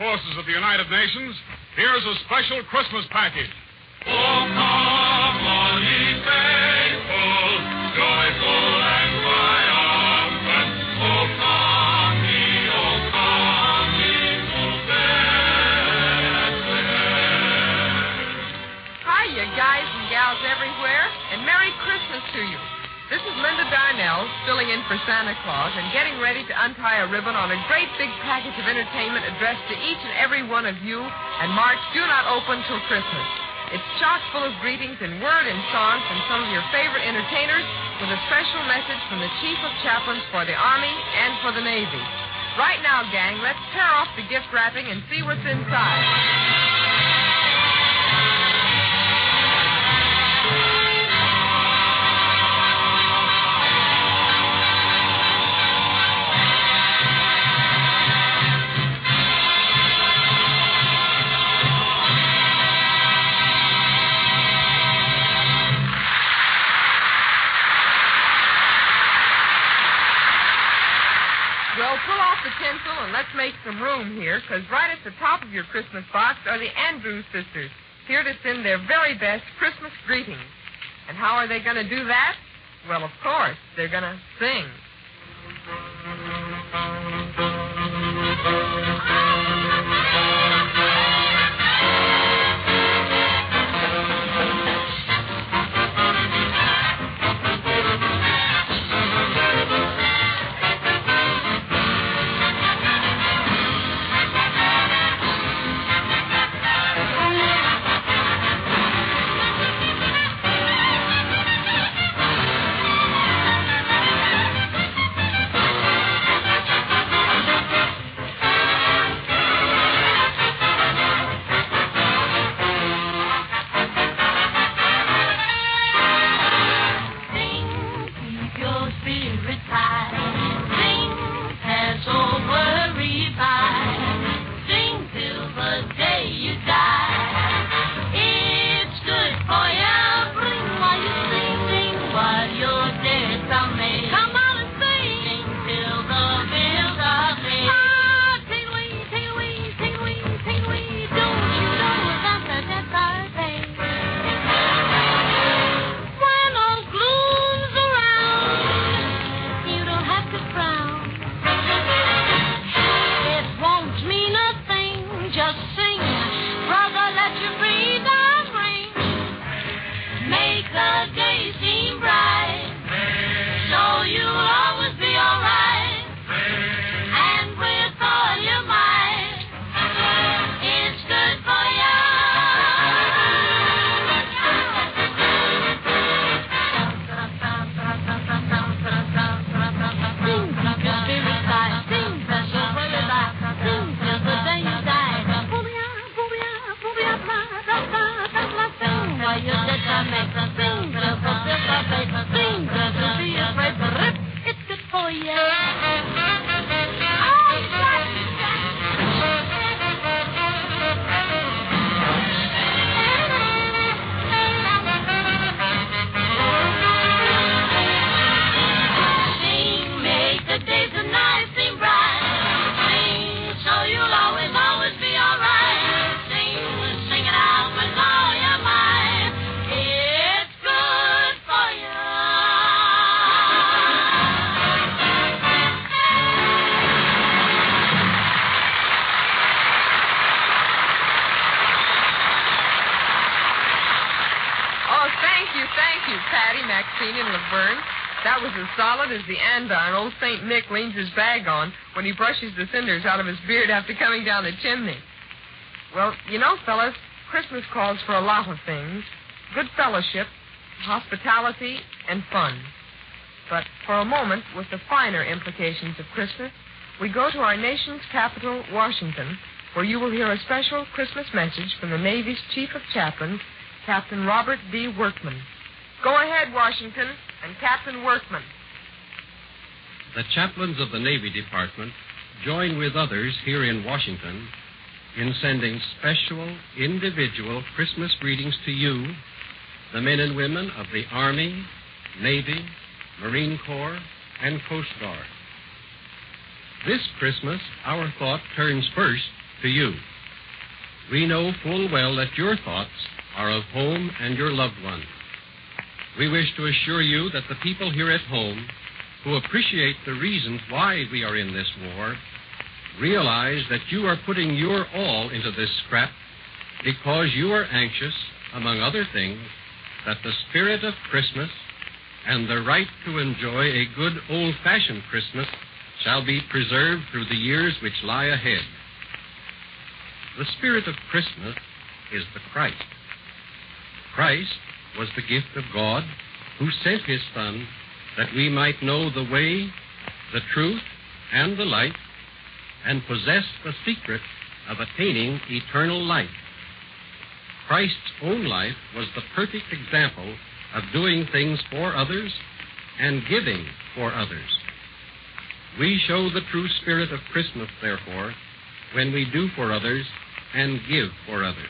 Forces of the United Nations, here's a special Christmas package. Oh, come, Santa Claus and getting ready to untie a ribbon on a great big package of entertainment addressed to each and every one of you and marked Do Not Open Till Christmas. It's chock full of greetings in word and song from some of your favorite entertainers with a special message from the Chief of Chaplains for the Army and for the Navy. Right now, gang, let's tear off the gift wrapping and see what's inside. The tinsel and let's make some room here, because right at the top of your Christmas box are the Andrews sisters, here to send their very best Christmas greetings. And how are they going to do that? Well, of course, they're going to sing. Solid as the andiron old St. Nick leans his bag on when he brushes the cinders out of his beard after coming down the chimney. Well, you know, fellas, Christmas calls for a lot of things good fellowship, hospitality, and fun. But for a moment, with the finer implications of Christmas, we go to our nation's capital, Washington, where you will hear a special Christmas message from the Navy's Chief of Chaplains, Captain Robert D. Workman. Go ahead, Washington, and Captain Workman. The chaplains of the Navy Department join with others here in Washington in sending special individual Christmas greetings to you, the men and women of the Army, Navy, Marine Corps, and Coast Guard. This Christmas, our thought turns first to you. We know full well that your thoughts are of home and your loved ones. We wish to assure you that the people here at home who appreciate the reasons why we are in this war realize that you are putting your all into this scrap because you are anxious, among other things, that the spirit of Christmas and the right to enjoy a good old fashioned Christmas shall be preserved through the years which lie ahead. The spirit of Christmas is the Christ. Christ was the gift of God who sent his Son that we might know the way, the truth, and the light, and possess the secret of attaining eternal life. Christ's own life was the perfect example of doing things for others and giving for others. We show the true spirit of Christmas, therefore, when we do for others and give for others.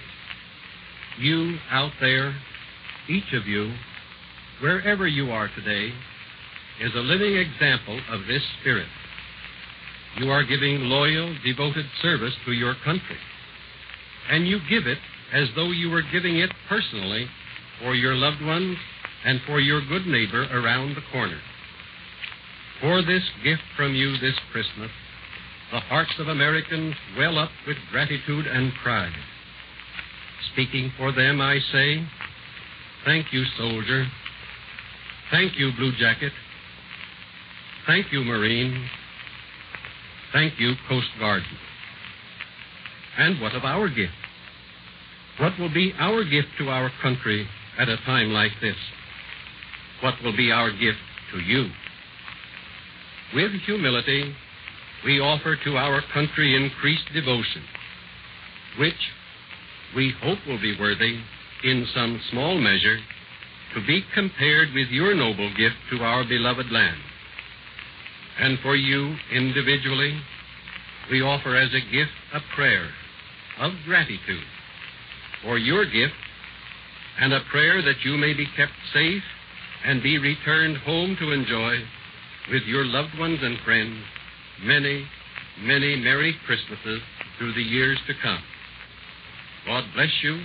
You out there, each of you, wherever you are today, is a living example of this spirit. You are giving loyal, devoted service to your country. And you give it as though you were giving it personally for your loved ones and for your good neighbor around the corner. For this gift from you this Christmas, the hearts of Americans well up with gratitude and pride. Speaking for them, I say, thank you, soldier. Thank you, Blue Jacket. Thank you, Marine. Thank you, Coast Guard. And what of our gift? What will be our gift to our country at a time like this? What will be our gift to you? With humility, we offer to our country increased devotion, which we hope will be worthy, in some small measure, to be compared with your noble gift to our beloved land. And for you individually, we offer as a gift a prayer of gratitude for your gift and a prayer that you may be kept safe and be returned home to enjoy with your loved ones and friends many, many Merry Christmases through the years to come. God bless you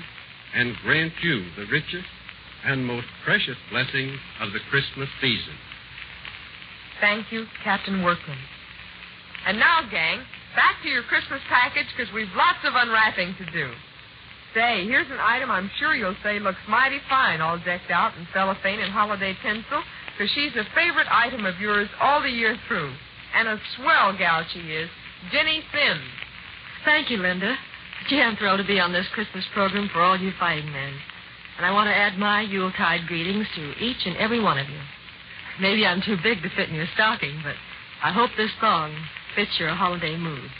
and grant you the richest and most precious blessing of the Christmas season. Thank you, Captain Workman. And now, gang, back to your Christmas package because we've lots of unwrapping to do. Say, here's an item I'm sure you'll say looks mighty fine, all decked out in cellophane and holiday tinsel, because she's a favorite item of yours all the year through. And a swell gal she is, Ginny Simms. Thank you, Linda. Gee, I'm thrilled to be on this Christmas program for all you fighting men. And I want to add my Yuletide greetings to each and every one of you. Maybe I'm too big to fit in your stocking, but I hope this song fits your holiday mood.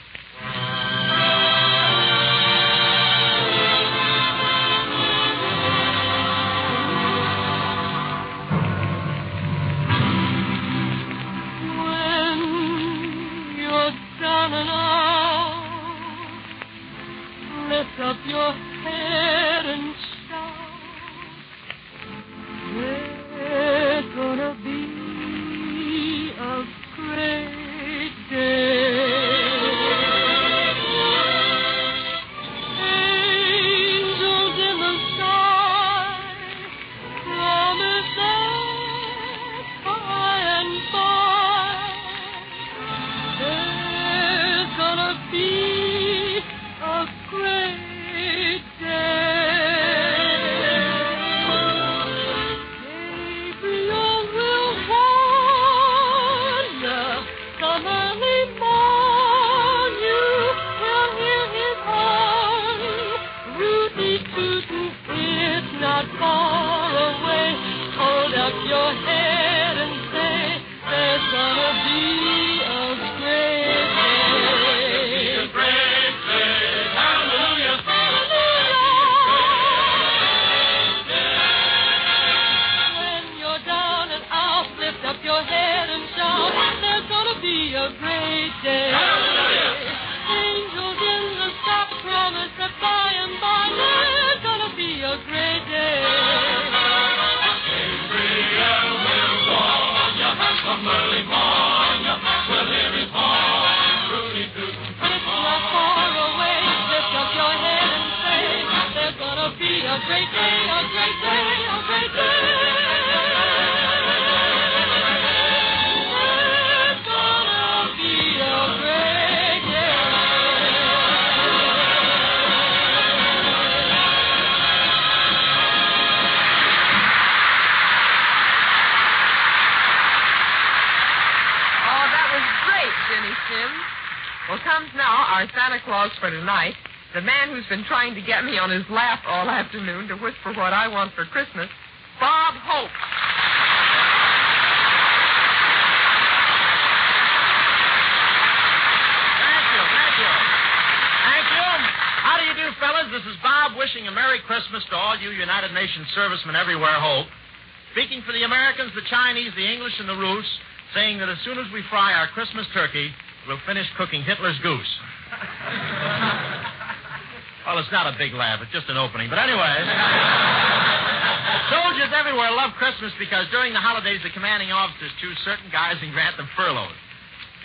For tonight, the man who's been trying to get me on his lap all afternoon to whisper what I want for Christmas, Bob Hope. Thank you, thank you. Thank you. How do you do, fellas? This is Bob wishing a Merry Christmas to all you United Nations servicemen everywhere, hope. Speaking for the Americans, the Chinese, the English, and the Rus, saying that as soon as we fry our Christmas turkey, we'll finish cooking Hitler's goose. well, it's not a big laugh, it's just an opening. But anyway. Soldiers everywhere love Christmas because during the holidays, the commanding officers choose certain guys and grant them furloughs.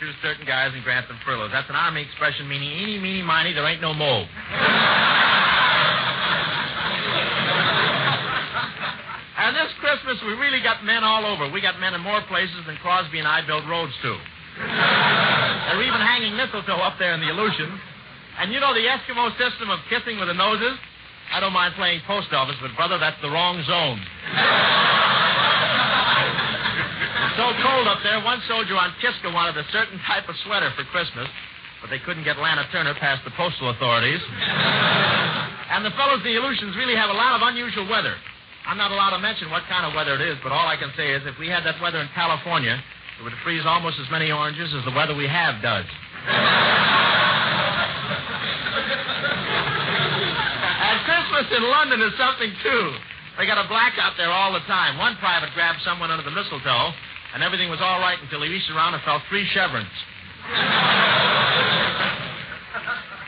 Choose certain guys and grant them furloughs. That's an Army expression meaning eeny, meeny, miny, there ain't no mo. and this Christmas, we really got men all over. We got men in more places than Crosby and I built roads to. They're even hanging mistletoe up there in the Aleutians. And you know the Eskimo system of kissing with the noses? I don't mind playing post office, but brother, that's the wrong zone. It's so cold up there, one soldier on Kiska wanted a certain type of sweater for Christmas, but they couldn't get Lana Turner past the postal authorities. and the fellows in the Aleutians really have a lot of unusual weather. I'm not allowed to mention what kind of weather it is, but all I can say is if we had that weather in California, it would freeze almost as many oranges as the weather we have does. and Christmas in London is something, too. They got a blackout there all the time. One private grabbed someone under the mistletoe, and everything was all right until he reached around and felt three chevrons.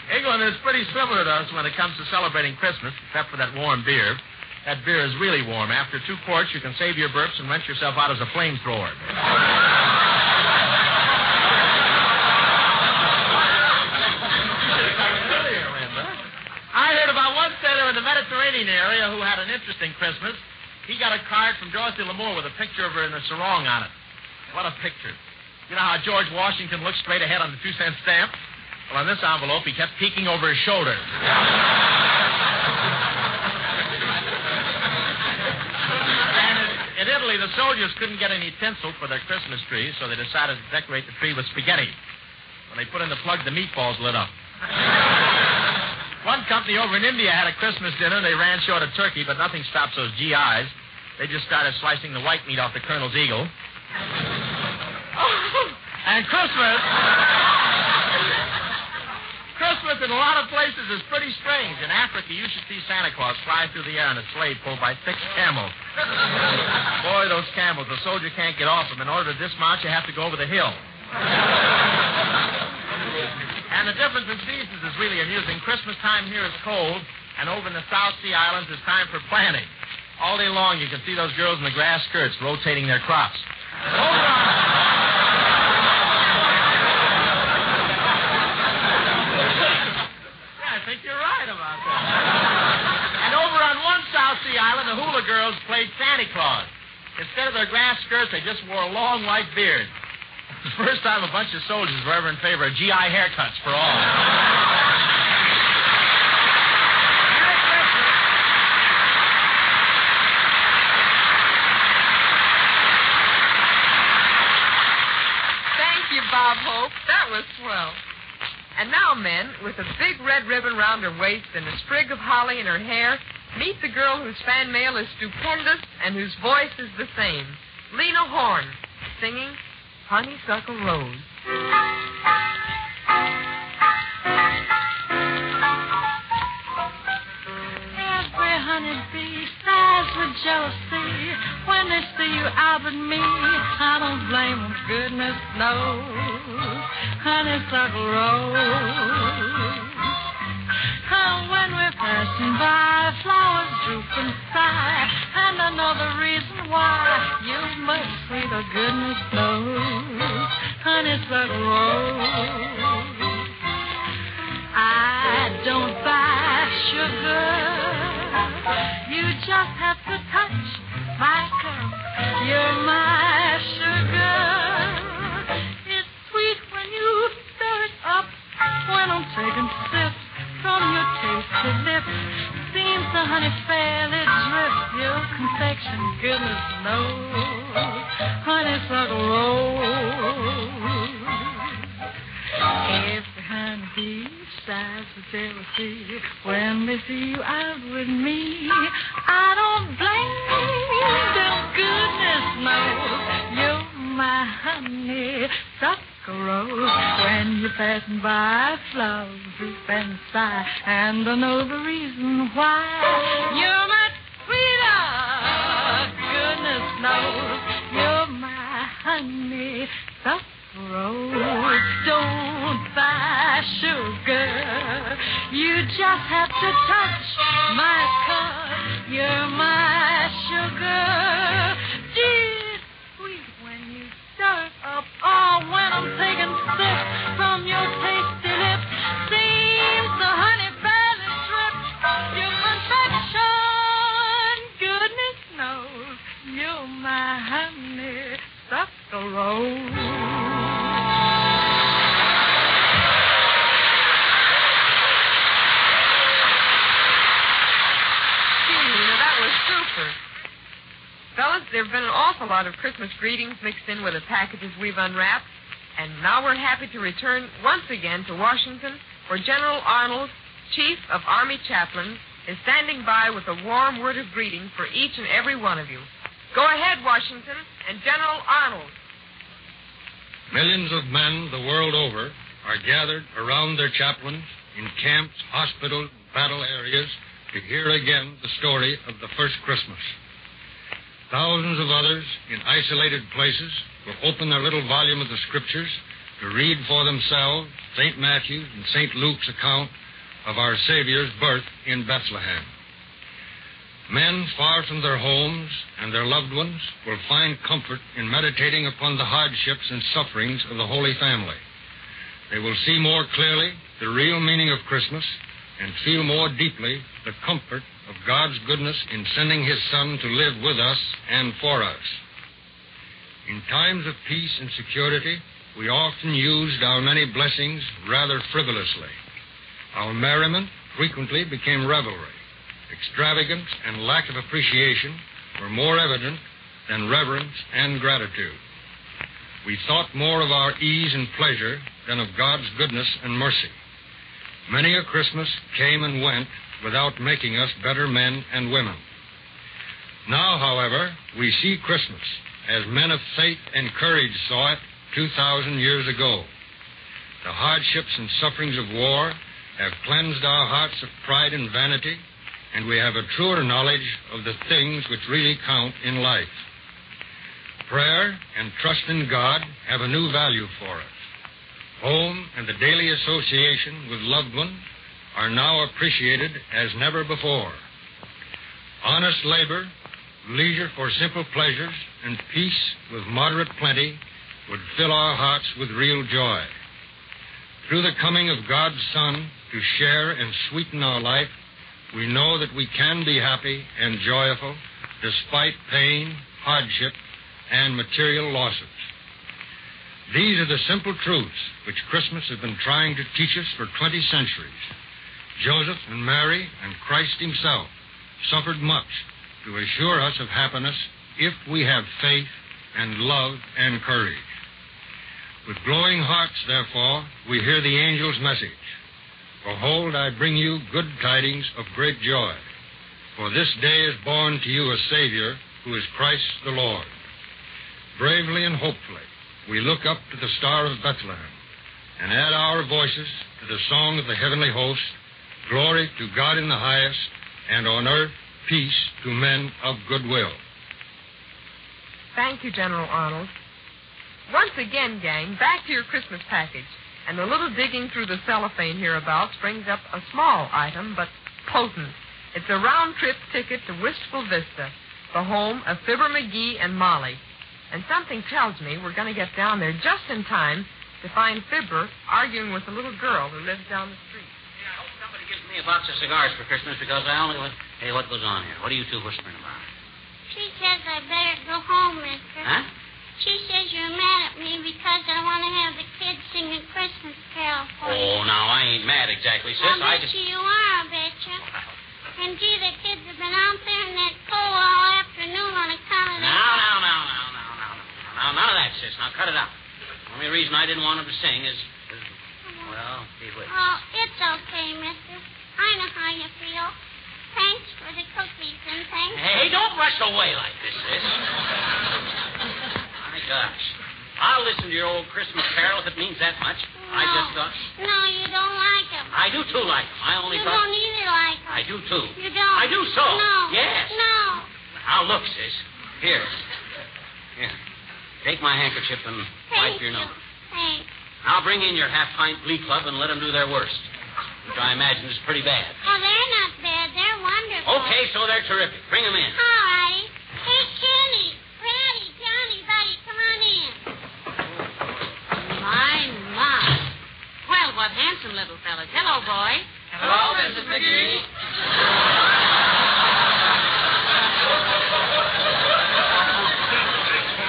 England is pretty similar to us when it comes to celebrating Christmas, except for that warm beer. That beer is really warm. After two quarts, you can save your burps and rent yourself out as a flamethrower. I heard about one sailor in the Mediterranean area who had an interesting Christmas. He got a card from Dorothy Lamour with a picture of her in a sarong on it. What a picture. You know how George Washington looked straight ahead on the two cent stamp? Well, on this envelope, he kept peeking over his shoulder. And in, in Italy, the soldiers couldn't get any tinsel for their Christmas trees, so they decided to decorate the tree with spaghetti. When they put in the plug, the meatballs lit up. One company over in India had a Christmas dinner, and they ran short of turkey, but nothing stops those GIs. They just started slicing the white meat off the colonel's eagle. And Christmas. Christmas in a lot of places is pretty strange. In Africa, you should see Santa Claus fly through the air in a sleigh pulled by six camels. Boy, those camels, the soldier can't get off them. In order to dismount, you have to go over the hill. And the difference in seasons is really amusing. Christmas time here is cold, and over in the South Sea Islands, it's time for planting. All day long, you can see those girls in the grass skirts rotating their crops. Over on... Yeah, I think you're right about that. and over on one South Sea Island, the hula girls played Santa Claus. Instead of their grass skirts, they just wore long white beards. The first time a bunch of soldiers were ever in favor of GI haircuts for all. Thank you, Bob Hope. That was swell. And now, men, with a big red ribbon round her waist and a sprig of holly in her hair, meet the girl whose fan mail is stupendous and whose voice is the same. Lena Horne, singing Honeysuckle Rose. Every honey may be sighs with jealousy when they see you out with me. I don't blame them, goodness knows. Honeysuckle rose. Another reason why you must see the goodness knows. Honeysuckle rose. Goodness knows. Honeysuckle rose. Every honeybee sighs with jealousy when they see you out with me. I don't blame them, goodness knows. You're my honey sucker rose. When you're passing by, flowers droop and sigh. And I know the reason why. You're my sweetheart, honey rose. Don't buy sugar. You just have to touch my cup. You're my sugar. Super. Fellas, there have been an awful lot of Christmas greetings mixed in with the packages we've unwrapped. And now we're happy to return once again to Washington, where General Arnold, Chief of Army Chaplains, is standing by with a warm word of greeting for each and every one of you. Go ahead, Washington, and General Arnold. Millions of men the world over are gathered around their chaplains in camps, hospitals, battle areas to hear again the story of the first Christmas. Thousands of others in isolated places will open their little volume of the Scriptures to read for themselves St. Matthew's and St. Luke's account of our Savior's birth in Bethlehem. Men far from their homes and their loved ones will find comfort in meditating upon the hardships and sufferings of the Holy Family. They will see more clearly the real meaning of Christmas and feel more deeply the comfort of God's goodness in sending His Son to live with us and for us. In times of peace and security, we often used our many blessings rather frivolously. Our merriment frequently became revelry. Extravagance and lack of appreciation were more evident than reverence and gratitude. We thought more of our ease and pleasure than of God's goodness and mercy. Many a Christmas came and went without making us better men and women. Now, however, we see Christmas as men of faith and courage saw it 2,000 years ago. The hardships and sufferings of war have cleansed our hearts of pride and vanity, and we have a truer knowledge of the things which really count in life. Prayer and trust in God have a new value for us. Home and the daily association with loved ones are now appreciated as never before. Honest labor, leisure for simple pleasures, and peace with moderate plenty would fill our hearts with real joy. Through the coming of God's Son to share and sweeten our life, we know that we can be happy and joyful despite pain, hardship, and material losses. These are the simple truths which Christmas has been trying to teach us for 20 centuries. Joseph and Mary and Christ himself suffered much to assure us of happiness if we have faith and love and courage. With glowing hearts, therefore, we hear the angel's message. Behold, I bring you good tidings of great joy. For this day is born to you a Savior who is Christ the Lord. Bravely and hopefully, we look up to the Star of Bethlehem and add our voices to the song of the heavenly host Glory to God in the highest, and on earth peace to men of goodwill. Thank you, General Arnold. Once again, gang, back to your Christmas package. And a little digging through the cellophane hereabouts brings up a small item, but potent. It's a round trip ticket to Wistful Vista, the home of Fibber McGee and Molly. And something tells me we're going to get down there just in time to find Fibber arguing with a little girl who lives down the street. Yeah, I hope somebody gives me a box of cigars for Christmas because I only. want- Hey, what goes on here? What are you two whispering about? She says I better go home, mister. Huh? She says you're mad at me because I want to have the kids sing a Christmas carol for you. Oh, now I ain't mad exactly, sis. I'll I bet just. you you are, I betcha. And gee, the kids have been out there in that cold all afternoon on account of Now, that. now, now, now, now, now, now, now, none of that, sis. Now cut it out. The only reason I didn't want him to sing is, is well, gee whiz. Oh, it's okay, mister. I know how you feel. Thanks for the cookies and thanks. Hey, don't rush away like this, sis. Gosh. I'll listen to your old Christmas carol if it means that much. I No. just thought. No, you don't like them. I do too like them. I only you thought. don't either like them. I do too. You don't. I do so. No. Yes. No. Now look, sis. Here. Here. Take my handkerchief and Thank wipe your you. nose. Thanks. Now bring in your half pint glee club and let them do their worst. Which I imagine is pretty bad. Oh, they're not bad. They're wonderful. Okay, so they're terrific. Bring them in. All righty. Hey, Kenny, Ratty, Johnny, Buddy, come on in. My, my. Well, what handsome little fellas. Hello, boy. Hello, Mrs. McGee.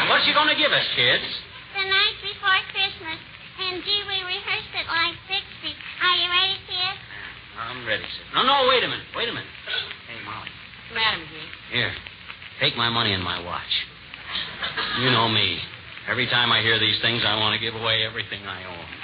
What's you going to give us, kids? The night before Christmas. And gee, we rehearsed it like 60. Are you ready, kid? I'm ready, sis. No, no, wait a minute. Wait a minute. Hey, Molly. Madam McGee. Here. Take my money and my watch. You know me. Every time I hear these things, I want to give away everything I own.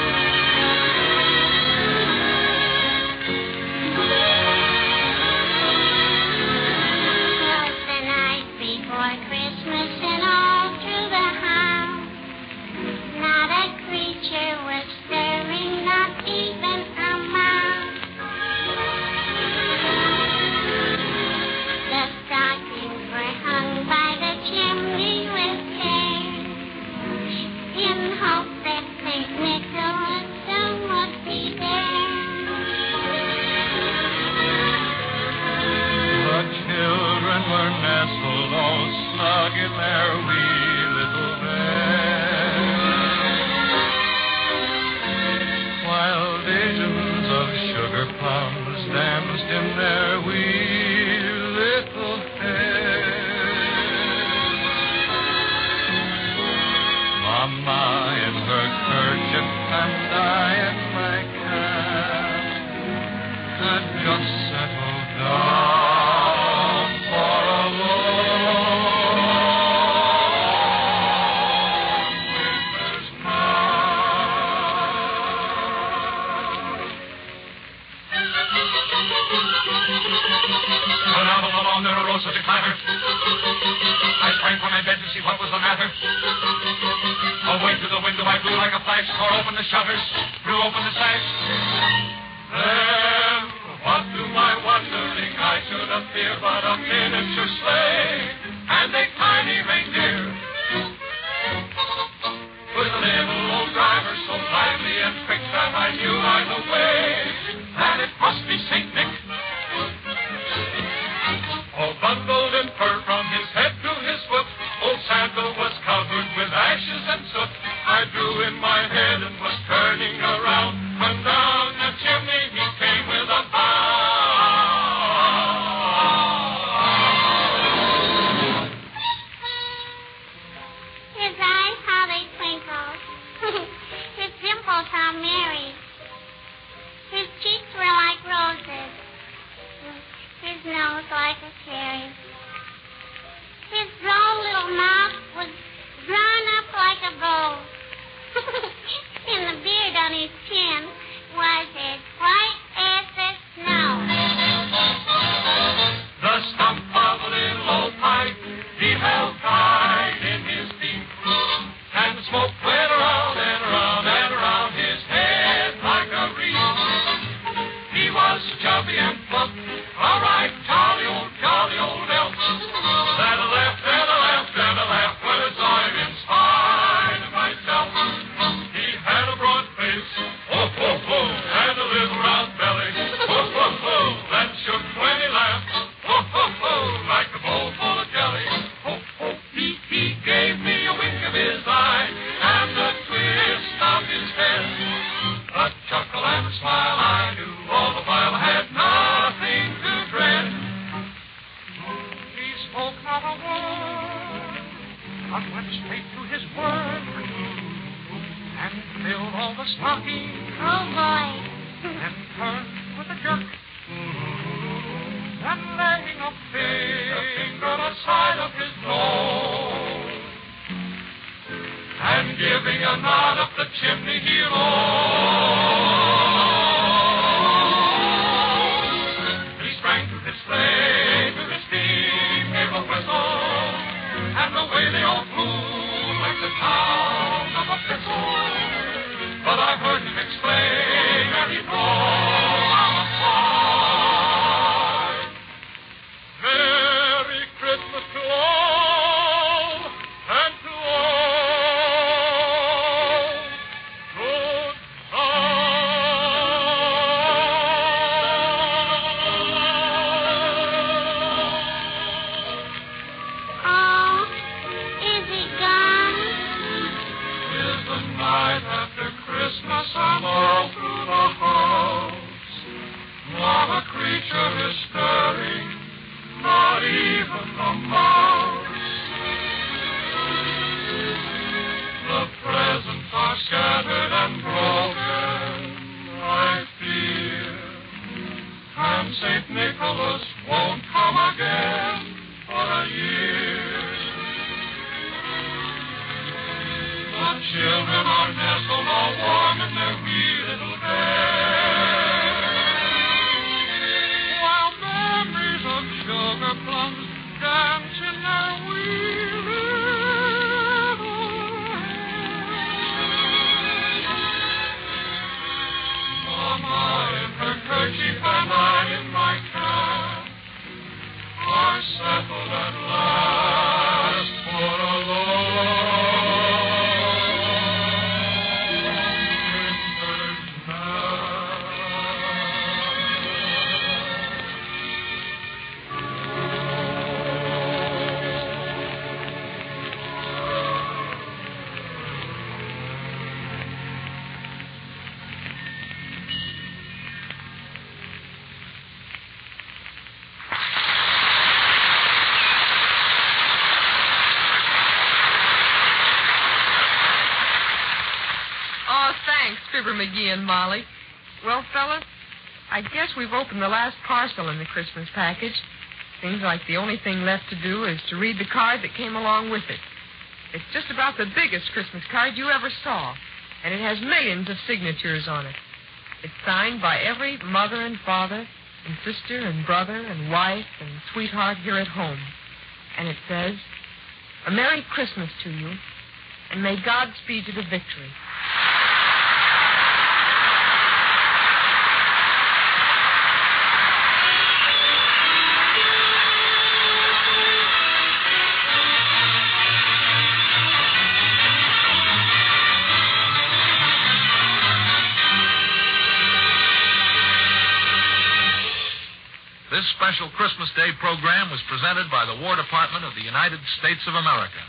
danced in chimney St. Fibber McGee and Molly. Well, fellas, I guess we've opened the last parcel in the Christmas package. Seems like the only thing left to do is to read the card that came along with it. It's just about the biggest Christmas card you ever saw, and it has millions of signatures on it. It's signed by every mother and father, and sister and brother and wife and sweetheart here at home. And it says, A Merry Christmas to you, and may God speed you to victory. Special Christmas Day program was presented by the War Department of the United States of America.